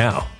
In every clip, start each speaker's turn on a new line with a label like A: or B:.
A: now.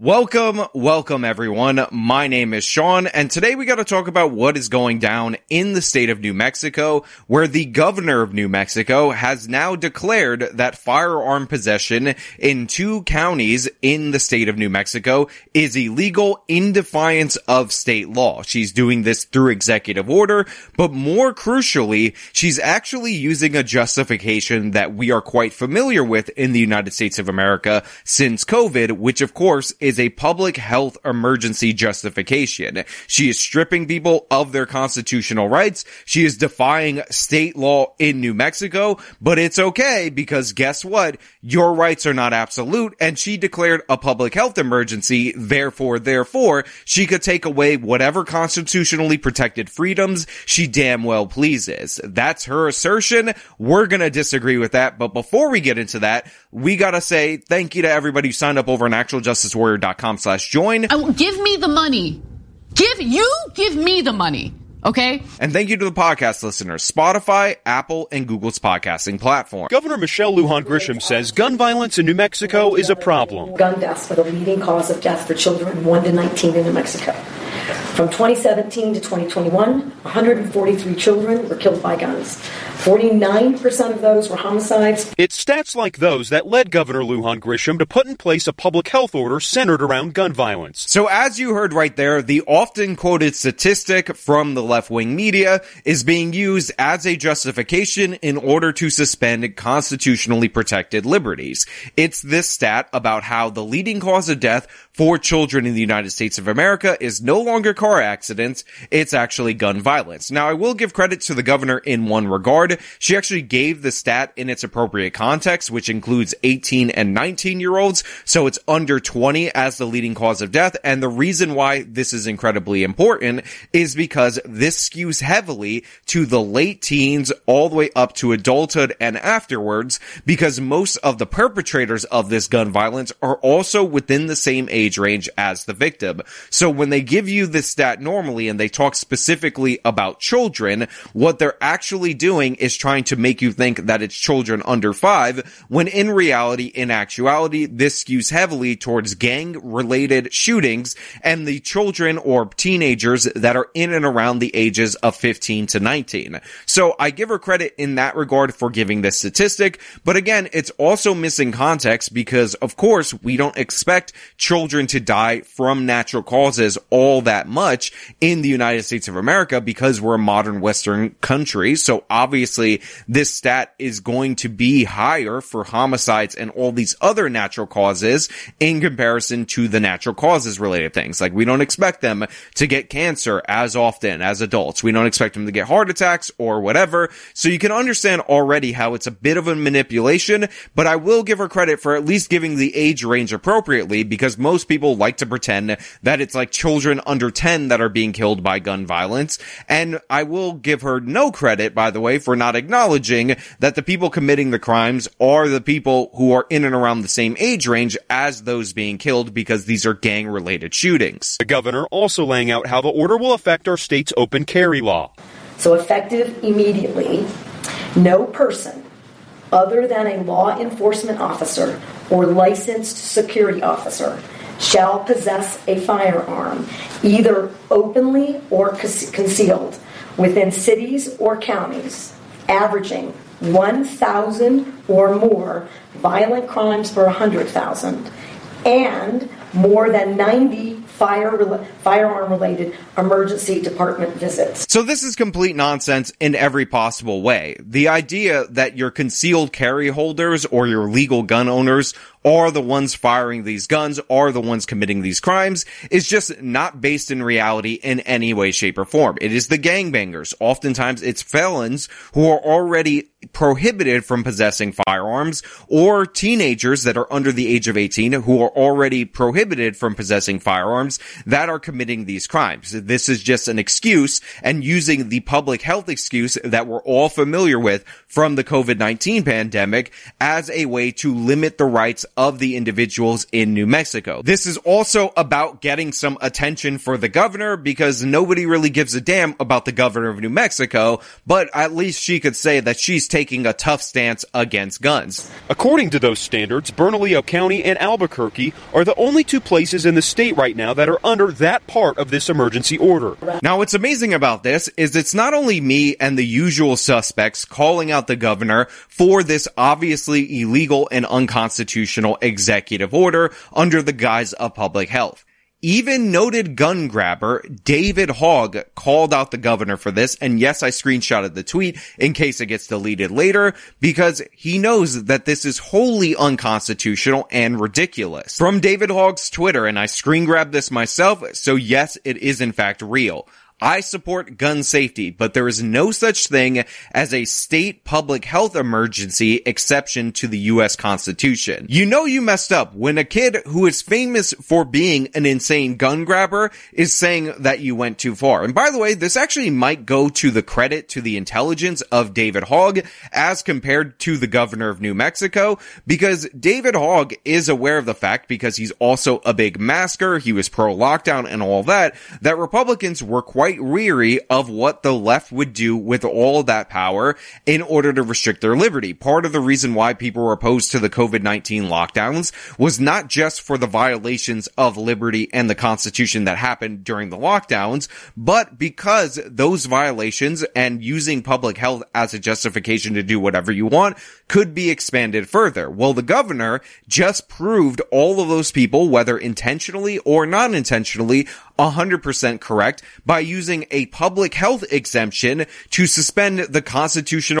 B: Welcome, welcome everyone. My name is Sean, and today we got to talk about what is going down in the state of New Mexico, where the governor of New Mexico has now declared that firearm possession in two counties in the state of New Mexico is illegal in defiance of state law. She's doing this through executive order, but more crucially, she's actually using a justification that we are quite familiar with in the United States of America since COVID, which of course is a public health emergency justification. She is stripping people of their constitutional rights. She is defying state law in New Mexico, but it's okay because guess what? Your rights are not absolute and she declared a public health emergency. Therefore, therefore, she could take away whatever constitutionally protected freedoms she damn well pleases. That's her assertion. We're going to disagree with that. But before we get into that, we got to say thank you to everybody who signed up over on actualjusticewarrior.com slash join.
C: Oh, give me the money. Give you give me the money. Okay.
B: And thank you to the podcast listeners, Spotify, Apple, and Google's podcasting platform.
D: Governor Michelle Lujan Grisham says gun violence in New Mexico is a problem.
E: Gun deaths were the leading cause of death for children 1 to 19 in New Mexico. From 2017 to 2021, 143 children were killed by guns. 49% of those were homicides.
D: It's stats like those that led Governor Lujan Grisham to put in place a public health order centered around gun violence.
B: So as you heard right there, the often quoted statistic from the left-wing media is being used as a justification in order to suspend constitutionally protected liberties. It's this stat about how the leading cause of death for children in the United States of America is no longer car accidents, it's actually gun violence. Now I will give credit to the governor in one regard. She actually gave the stat in its appropriate context, which includes 18 and 19 year olds. So it's under 20 as the leading cause of death. And the reason why this is incredibly important is because this skews heavily to the late teens all the way up to adulthood and afterwards, because most of the perpetrators of this gun violence are also within the same age range as the victim. So when they give you this stat normally and they talk specifically about children, what they're actually doing is trying to make you think that it's children under five, when in reality, in actuality, this skews heavily towards gang related shootings and the children or teenagers that are in and around the ages of 15 to 19. So I give her credit in that regard for giving this statistic, but again, it's also missing context because of course we don't expect children to die from natural causes all that much in the United States of America because we're a modern Western country. So obviously this stat is going to be higher for homicides and all these other natural causes in comparison to the natural causes related things. Like we don't expect them to get cancer as often as adults. We don't expect them to get heart attacks or whatever. So you can understand already how it's a bit of a manipulation, but I will give her credit for at least giving the age range appropriately because most people like to pretend that it's like children under 10 that are being killed by gun violence. And I will give her no credit, by the way, for not acknowledging that the people committing the crimes are the people who are in and around the same age range as those being killed because these are gang related shootings.
D: The governor also laying out how the order will affect our state's open carry law.
E: So, effective immediately, no person other than a law enforcement officer or licensed security officer shall possess a firearm, either openly or concealed, within cities or counties averaging 1,000 or more violent crimes per 100,000 and more than 90 fire firearm related emergency department visits.
B: So this is complete nonsense in every possible way. The idea that your concealed carry holders or your legal gun owners are the ones firing these guns, are the ones committing these crimes, is just not based in reality in any way, shape, or form. It is the gangbangers. Oftentimes it's felons who are already prohibited from possessing firearms or teenagers that are under the age of 18 who are already prohibited from possessing firearms that are committing these crimes. This is just an excuse and using the public health excuse that we're all familiar with from the COVID-19 pandemic as a way to limit the rights of the individuals in New Mexico. This is also about getting some attention for the governor because nobody really gives a damn about the governor of New Mexico, but at least she could say that she's taking a tough stance against guns.
D: According to those standards, Bernalillo County and Albuquerque are the only two places in the state right now that are under that part of this emergency order.
B: Now, what's amazing about this is it's not only me and the usual suspects calling out the governor for this obviously illegal and unconstitutional executive order under the guise of public health. Even noted gun grabber David Hogg called out the governor for this. And yes, I screenshotted the tweet in case it gets deleted later because he knows that this is wholly unconstitutional and ridiculous. From David Hogg's Twitter, and I screen grabbed this myself. So yes, it is in fact real. I support gun safety, but there is no such thing as a state public health emergency exception to the US Constitution. You know you messed up when a kid who is famous for being an insane gun grabber is saying that you went too far. And by the way, this actually might go to the credit to the intelligence of David Hogg as compared to the governor of New Mexico, because David Hogg is aware of the fact because he's also a big masker, he was pro lockdown and all that, that Republicans were quite quite weary of what the left would do with all that power in order to restrict their liberty. Part of the reason why people were opposed to the COVID-19 lockdowns was not just for the violations of liberty and the constitution that happened during the lockdowns, but because those violations and using public health as a justification to do whatever you want could be expanded further. Well, the governor just proved all of those people, whether intentionally or non intentionally, 100% correct by using a public health exemption to suspend the constitutional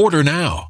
F: Order now.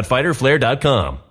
A: www.fighterflare.com.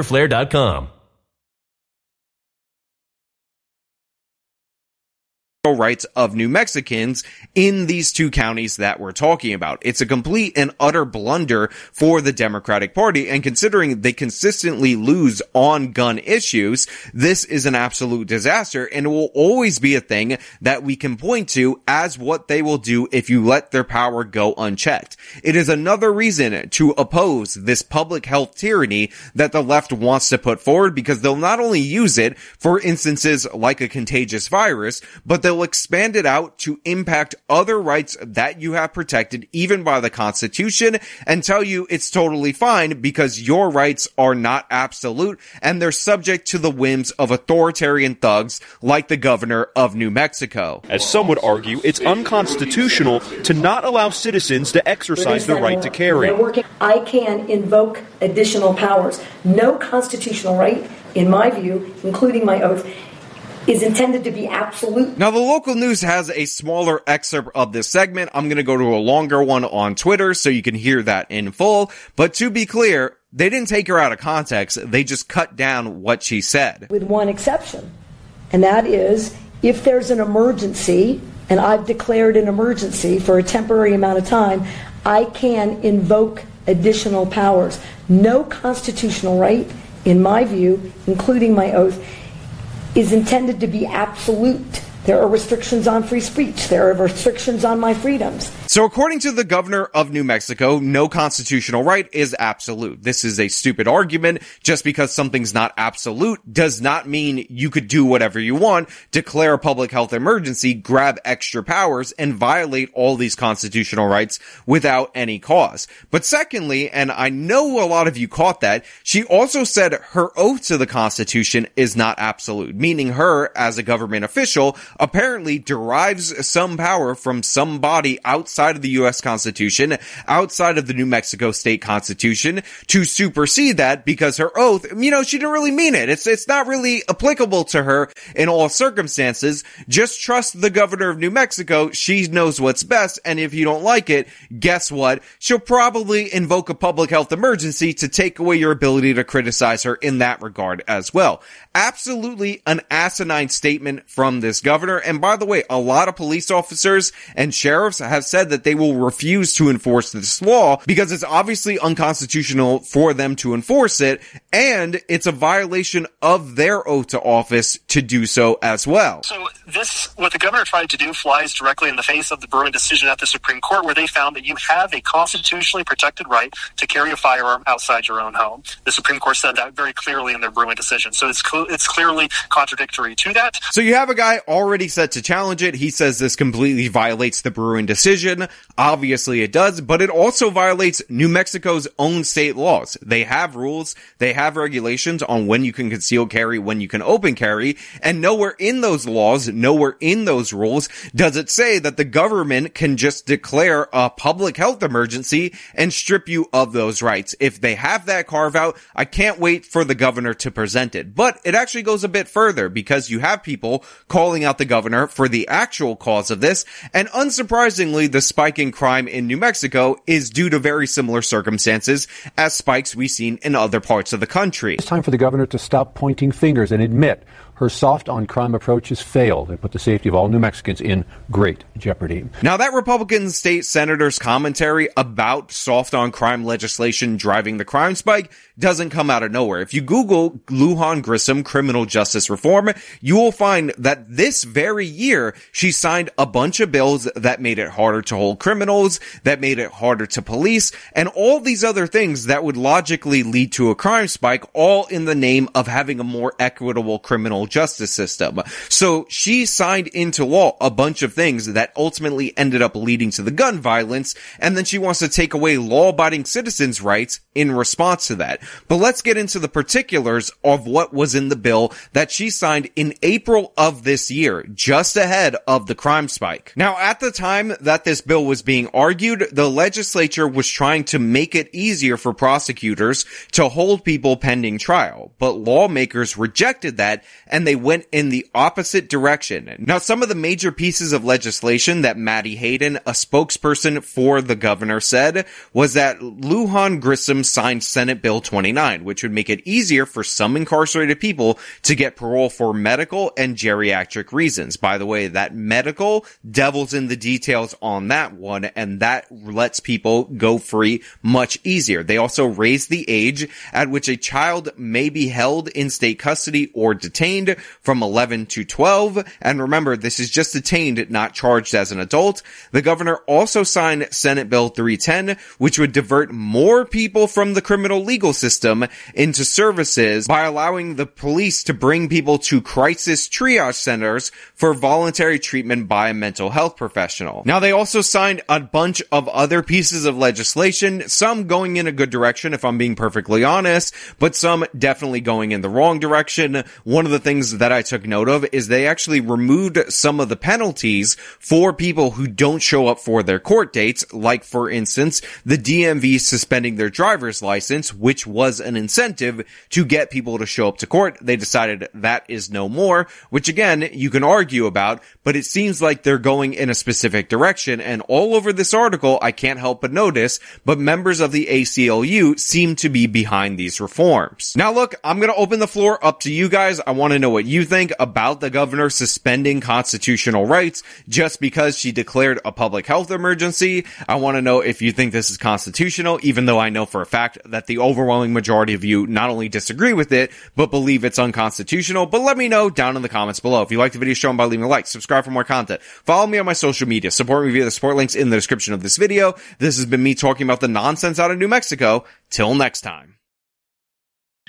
A: riderflare.com.
B: rights of New Mexicans in these two counties that we're talking about. It's a complete and utter blunder for the Democratic Party. And considering they consistently lose on gun issues, this is an absolute disaster and it will always be a thing that we can point to as what they will do if you let their power go unchecked. It is another reason to oppose this public health tyranny that the left wants to put forward because they'll not only use it for instances like a contagious virus, but they'll expand it out to impact other rights that you have protected even by the Constitution and tell you it's totally fine because your rights are not absolute and they're subject to the whims of authoritarian thugs like the governor of New Mexico.
D: As some would argue, it's unconstitutional to not allow citizens to exercise the right to carry.
E: I can invoke additional powers. No constitutional right, in my view, including my oath, is intended to be absolute.
B: Now, the local news has a smaller excerpt of this segment. I'm going to go to a longer one on Twitter so you can hear that in full. But to be clear, they didn't take her out of context. They just cut down what she said.
E: With one exception. And that is if there's an emergency, and I've declared an emergency for a temporary amount of time, I can invoke additional powers. No constitutional right, in my view, including my oath, is intended to be absolute. There are restrictions on free speech. There are restrictions on my freedoms.
B: So according to the governor of New Mexico, no constitutional right is absolute. This is a stupid argument. Just because something's not absolute does not mean you could do whatever you want, declare a public health emergency, grab extra powers, and violate all these constitutional rights without any cause. But secondly, and I know a lot of you caught that, she also said her oath to the Constitution is not absolute, meaning her, as a government official, apparently derives some power from some body outside of the U.S. Constitution, outside of the New Mexico State Constitution, to supersede that because her oath, you know, she didn't really mean it. It's, it's not really applicable to her in all circumstances. Just trust the governor of New Mexico. She knows what's best. And if you don't like it, guess what? She'll probably invoke a public health emergency to take away your ability to criticize her in that regard as well. Absolutely an asinine statement from this governor. And by the way, a lot of police officers and sheriffs have said that they will refuse to enforce this law because it's obviously unconstitutional for them to enforce it. And it's a violation of their oath to office to do so as well.
G: So this, what the governor tried to do flies directly in the face of the Bruen decision at the Supreme Court where they found that you have a constitutionally protected right to carry a firearm outside your own home. The Supreme Court said that very clearly in their Bruen decision. So it's, cl- it's clearly contradictory to that.
B: So you have a guy already set to challenge it. He says this completely violates the Bruen decision. Obviously it does, but it also violates New Mexico's own state laws. They have rules, they have regulations on when you can conceal carry, when you can open carry, and nowhere in those laws, nowhere in those rules does it say that the government can just declare a public health emergency and strip you of those rights. If they have that carve out, I can't wait for the governor to present it. But it actually goes a bit further because you have people calling out the governor for the actual cause of this. And unsurprisingly, the spike in crime in New Mexico is due to very similar circumstances as spikes we've seen in other parts of the country.
H: It's time for the governor to stop pointing fingers and admit her soft on crime approach has failed and put the safety of all New Mexicans in great jeopardy.
B: Now, that Republican state senator's commentary about soft on crime legislation driving the crime spike doesn't come out of nowhere. If you Google Lujan Grisham criminal justice reform, you will find that this very year she signed a bunch of bills that made it harder to hold criminals, that made it harder to police, and all these other things that would logically lead to a crime spike, all in the name of having a more equitable criminal justice system. So she signed into law a bunch of things that ultimately ended up leading to the gun violence, and then she wants to take away law-abiding citizens' rights in response to that. But let's get into the particulars of what was in the bill that she signed in April of this year, just ahead of the crime spike. Now, at the time that this bill was being argued, the legislature was trying to make it easier for prosecutors to hold people pending trial, but lawmakers rejected that and they went in the opposite direction. Now, some of the major pieces of legislation that Maddie Hayden, a spokesperson for the governor, said was that Lujan Grisham signed Senate Bill 29, which would make it easier for some incarcerated people to get parole for medical and geriatric reasons. By the way, that medical devils in the details on that one, and that lets people go free much easier. They also raise the age at which a child may be held in state custody or detained from 11 to 12. And remember, this is just detained, not charged as an adult. The governor also signed Senate Bill 310, which would divert more people from the criminal legal system into services by allowing the police to bring people to crisis triage centers for voluntary treatment by a mental health professional. Now they also signed a bunch of other pieces of legislation, some going in a good direction if I'm being perfectly honest, but some definitely going in the wrong direction. One of the things that I took note of is they actually removed some of the penalties for people who don't show up for their court dates, like for instance, the DMV suspending their driver's license, which was an incentive to get people to show up to court. They decided that is no more, which again, you can argue about, but it seems like they're going in a specific direction. And all over this article, I can't help but notice, but members of the ACLU seem to be behind these reforms. Now look, I'm going to open the floor up to you guys. I want to know what you think about the governor suspending constitutional rights just because she declared a public health emergency. I want to know if you think this is constitutional, even though I know for a fact that the overwhelming majority of you not only disagree with it, but believe it's unconstitutional. But let me know down in the comments below. If you like the video, show them by leaving a like, subscribe for more content, follow me on my social media, support me via the support links in the description of this video. This has been me talking about the nonsense out of New Mexico. Till next time.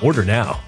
A: Order now.